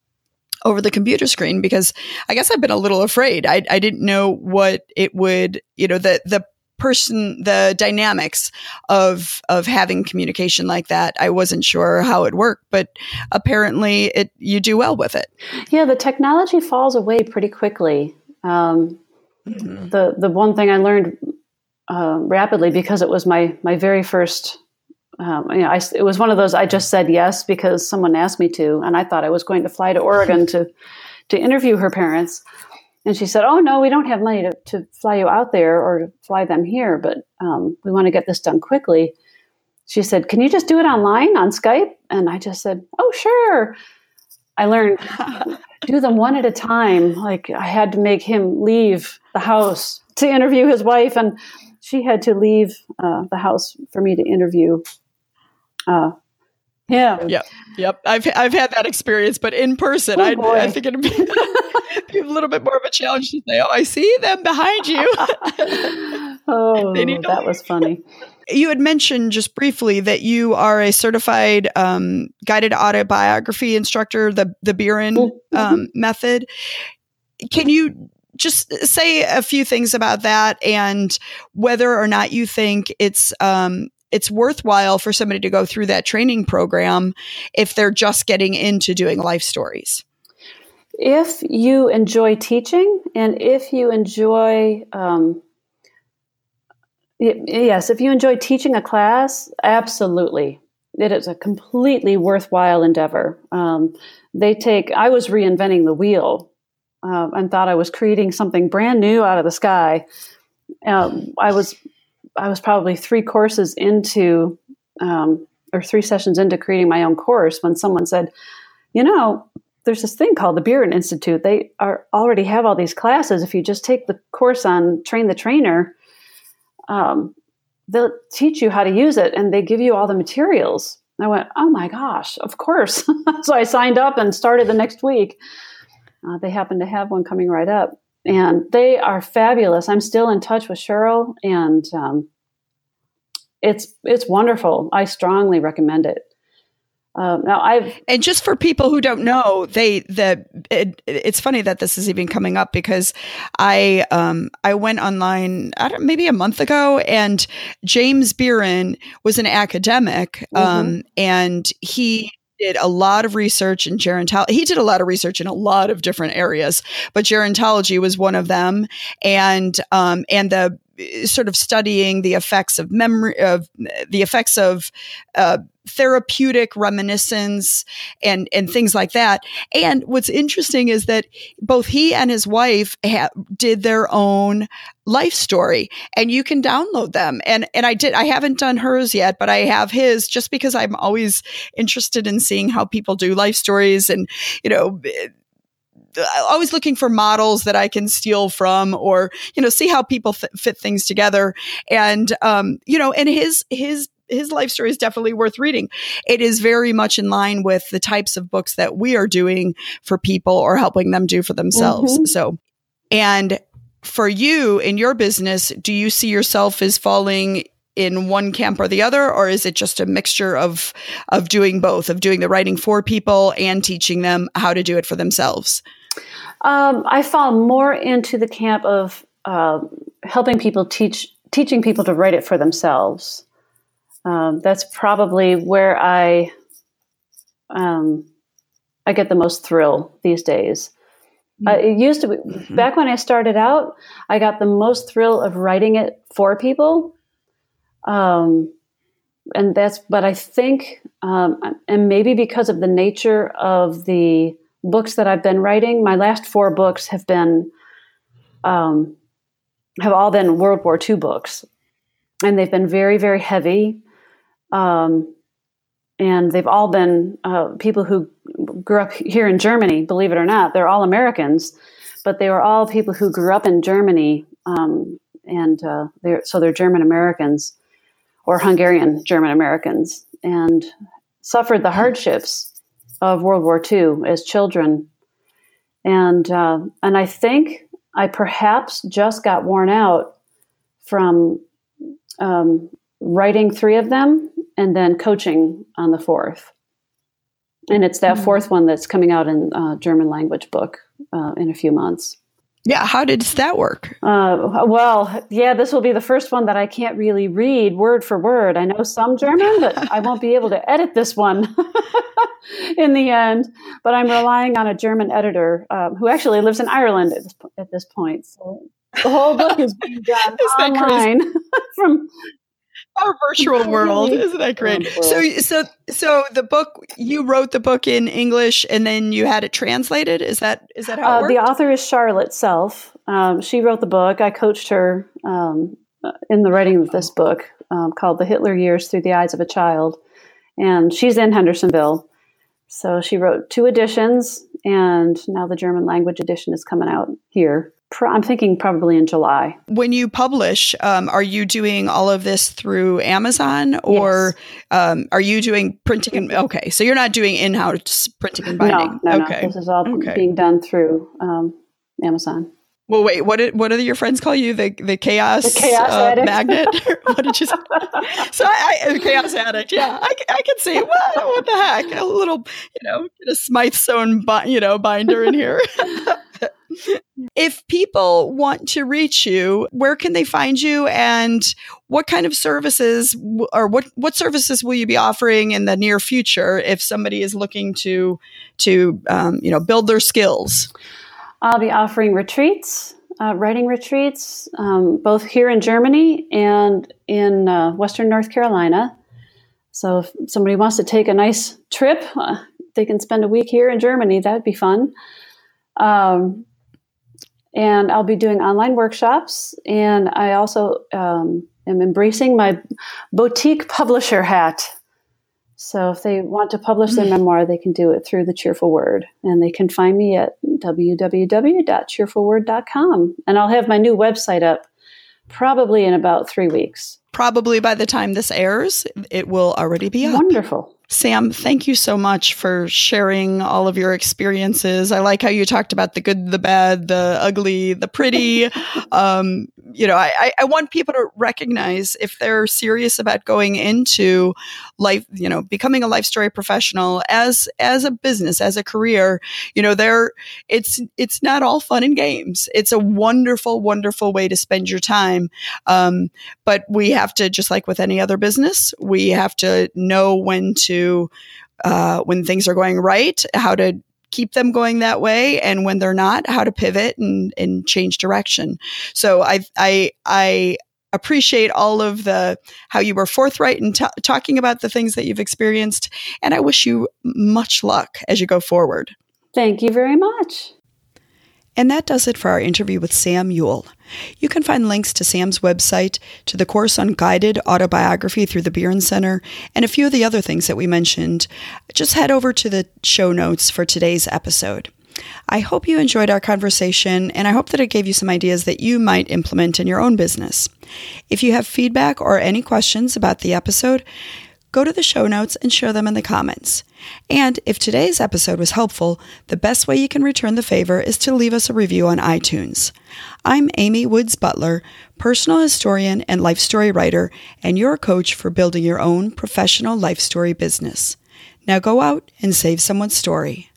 over the computer screen because I guess I've been a little afraid. I, I didn't know what it would, you know, the the person the dynamics of of having communication like that i wasn't sure how it worked but apparently it you do well with it yeah the technology falls away pretty quickly um, mm-hmm. the the one thing i learned uh, rapidly because it was my my very first um, you know, I, it was one of those I just said yes because someone asked me to, and I thought I was going to fly to Oregon to to interview her parents. And she said, "Oh no, we don't have money to, to fly you out there or to fly them here, but um, we want to get this done quickly." She said, "Can you just do it online on Skype?" And I just said, "Oh sure." I learned [LAUGHS] do them one at a time. Like I had to make him leave the house to interview his wife, and she had to leave uh, the house for me to interview uh, him. Yep, yep. I've I've had that experience, but in person, Oh, I. I think it'd be, be [LAUGHS] [LAUGHS] [LAUGHS] a little bit more of a challenge to say, "Oh, I see them behind you." [LAUGHS] oh, [LAUGHS] that was funny. you had mentioned just briefly that you are a certified um, guided autobiography instructor, the the Birren Mhm. um, method. Can you just say a few things about that and whether or not you think it's um, it's worthwhile for somebody to go through that training program if they're just getting into doing life stories? If you enjoy teaching and if you enjoy, um, yes, if you enjoy teaching a class, absolutely. It is a completely worthwhile endeavor. Um, they take, I was reinventing the wheel uh, and thought I was creating something brand new out of the sky. Um, I was, I was probably three courses into, um, or three sessions into creating my own course when someone said, you know, there's this thing called the Birren Institute. They are already have all these classes. If you just take the course on train the trainer, um, they'll teach you how to use it, and they give you all the materials. I went, oh my gosh, of course. [LAUGHS] so I signed up and started the next week. Uh, they happen to have one coming right up, and they are fabulous. I'm still in touch with Cheryl, and um, it's it's wonderful. I strongly recommend it. Um, now I've And just for people who don't know, they the it, it's funny that this is even coming up because I um I went online I don't, maybe a month ago and James Birren was an academic um and he did a lot of research in gerontology. He did a lot of research in a lot of different areas, but gerontology was one of them. And um, and the sort of studying the effects of memory of the effects of uh, therapeutic reminiscence and and things like that. And what's interesting is that both he and his wife ha- did their own life story and you can download them and and I did I haven't done hers yet but I have his just because I'm always interested in seeing how people do life stories and you know always looking for models that I can steal from or you know see how people th- fit things together and um you know and his his his life story is definitely worth reading. It is very much in line with the types of books that we are doing for people or helping them do for themselves. Mhm. So, and for you in your business, do you see yourself as falling in one camp or the other, or is it just a mixture of of doing both, of doing the writing for people and teaching them how to do it for themselves? Um, I fall more into the camp of uh, helping people teach, teaching people to write it for themselves. Um, that's probably where I, um, I get the most thrill these days. Uh, it used to be back when I started out. I got the most thrill of writing it for people, um, and that's. But I think, um, and maybe because of the nature of the books that I've been writing, my last four books have been um, have all been World War II books, and they've been very, very heavy. Um, and they've all been uh, people who grew up here in Germany. Believe it or not, they're all Americans, but they were all people who grew up in Germany, um, and uh, they're so they're German Americans or Hungarian German Americans, and suffered the hardships of World War II as children, and uh, and I think I perhaps just got worn out from um, writing three of them and then coaching on the fourth. And it's that Mhm. fourth one that's coming out in uh, German language book uh, in a few months. Yeah, how did that work? Uh, well, yeah, this will be the first one that I can't really read word for word. I know some German, but [LAUGHS] I won't be able to edit this one [LAUGHS] in the end. But I'm relying on a German editor um, who actually lives in Ireland at this, at this point. So the whole book is being done [LAUGHS] Isn't that crazy? online from Our virtual [LAUGHS] world, isn't that great? So, so, so the book you wrote the book in English, and then you had it translated. Is that is that how Uh, the author is Charlotte Self. Um, she wrote the book. I coached her um, in the writing of this book um, called The Hitler Years Through the Eyes of a Child. And she's in Hendersonville. So she wrote two editions, and now the German language edition is coming out here. I'm thinking probably in July. When you publish, um, are you doing all of this through Amazon or yes. um, are you doing printing and okay? So you're not doing in-house printing and binding. No, no, okay. no. This is all okay. being done through um, Amazon. Well, wait. What did what do your friends call you? The the chaos, the chaos uh, magnet. [LAUGHS] what did you say? so I, I chaos addict. Yeah, I, I can see. Well, what the heck? A little, you know, a Smythsonian, you know, binder in here. [LAUGHS] if people want to reach you, where can they find you, and what kind of services or what what services will you be offering in the near future if somebody is looking to to um, you know build their skills? I'll be offering retreats, uh, writing retreats, um, both here in Germany and in uh, Western North Carolina. So if somebody wants to take a nice trip, uh, they can spend a week here in Germany. That'd be fun. Um, and I'll be doing online workshops. And I also um, am embracing my boutique publisher hat. So if they want to publish their [SIGHS] memoir, they can do it through the Cheerful Word. And they can find me at www.cheerfulword.com. And I'll have my new website up probably in about three weeks. Probably by the time this airs, it will already be up. Wonderful. Sam, thank you so much for sharing all of your experiences. I like how you talked about the good, the bad, the ugly, the pretty. [LAUGHS] Um, you know, I, I want people to recognize if they're serious about going into life, you know, becoming a life story professional as as a business, as a career. You know, there it's it's not all fun and games. It's a wonderful, wonderful way to spend your time. Um, but we have to, just like with any other business, we have to know when to uh, when things are going right, how to keep them going that way, and when they're not, how to pivot and, and change direction. So I I I appreciate all of the how you were forthright in t- talking about the things that you've experienced, and I wish you much luck as you go forward. Thank you very much. And that does it for our interview with Sam Uhl. You can find links to Sam's website, to the course on guided autobiography through the Birren Center, and a few of the other things that we mentioned. Just head over to the show notes for today's episode. I hope you enjoyed our conversation, and I hope that it gave you some ideas that you might implement in your own business. If you have feedback or any questions about the episode, go to the show notes and share them in the comments. And if today's episode was helpful, the best way you can return the favor is to leave us a review on iTunes. I'm Amy Woods Butler, personal historian and life story writer, and your coach for building your own professional life story business. Now go out and save someone's story.